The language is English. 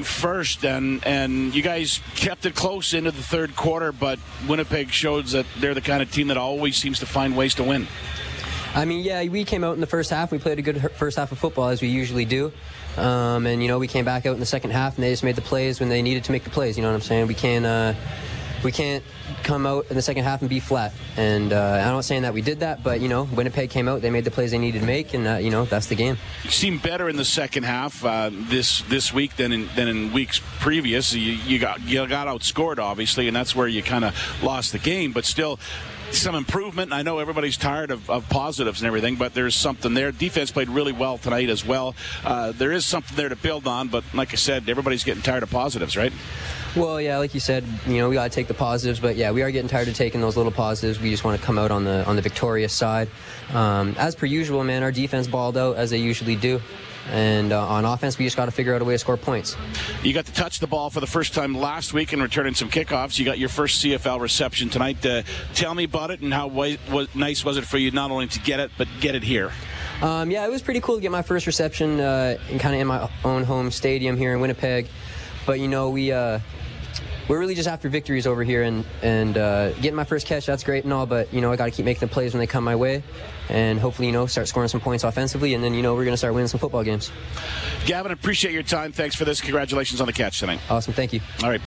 first, and and you guys kept it close into the third quarter, but Winnipeg showed that they're the kind of team that always seems to find ways to win. I mean, yeah, we came out in the first half. We played a good first half of football as we usually do, um, and you know we came back out in the second half and they just made the plays when they needed to make the plays. You know what I'm saying? We can't uh, we can't come out in the second half and be flat. And uh, I'm not saying that we did that, but you know Winnipeg came out, they made the plays they needed to make, and uh, you know that's the game. You seem better in the second half uh, this this week than in than in weeks previous. You, you got you got outscored obviously, and that's where you kind of lost the game. But still, some improvement. I know everybody's tired of, of, positives and everything, but there's something there. Defense played really well tonight as well. Uh, there is something there to build on, but like I said, everybody's getting tired of positives, right? Well, yeah, like you said, you know, we got to take the positives, but yeah, we are getting tired of taking those little positives. We just want to come out on the on the victorious side. Um, as per usual, man, our defense balled out as they usually do. And uh, on offense, we just got to figure out a way to score points. You got to touch the ball for the first time last week and returning some kickoffs. You got your first CFL reception tonight. Uh, tell me about it and how was, nice was it for you not only to get it, but get it here? Um, yeah, it was pretty cool to get my first reception uh, in kind of in my own home stadium here in Winnipeg. But you know, we uh, we're really just after victories over here, and and uh, getting my first catch that's great and all, but you know I got to keep making the plays when they come my way, and hopefully you know start scoring some points offensively, and then you know we're gonna start winning some football games. Gavin, appreciate your time. Thanks for this. Congratulations on the catch tonight. Awesome, thank you. All right.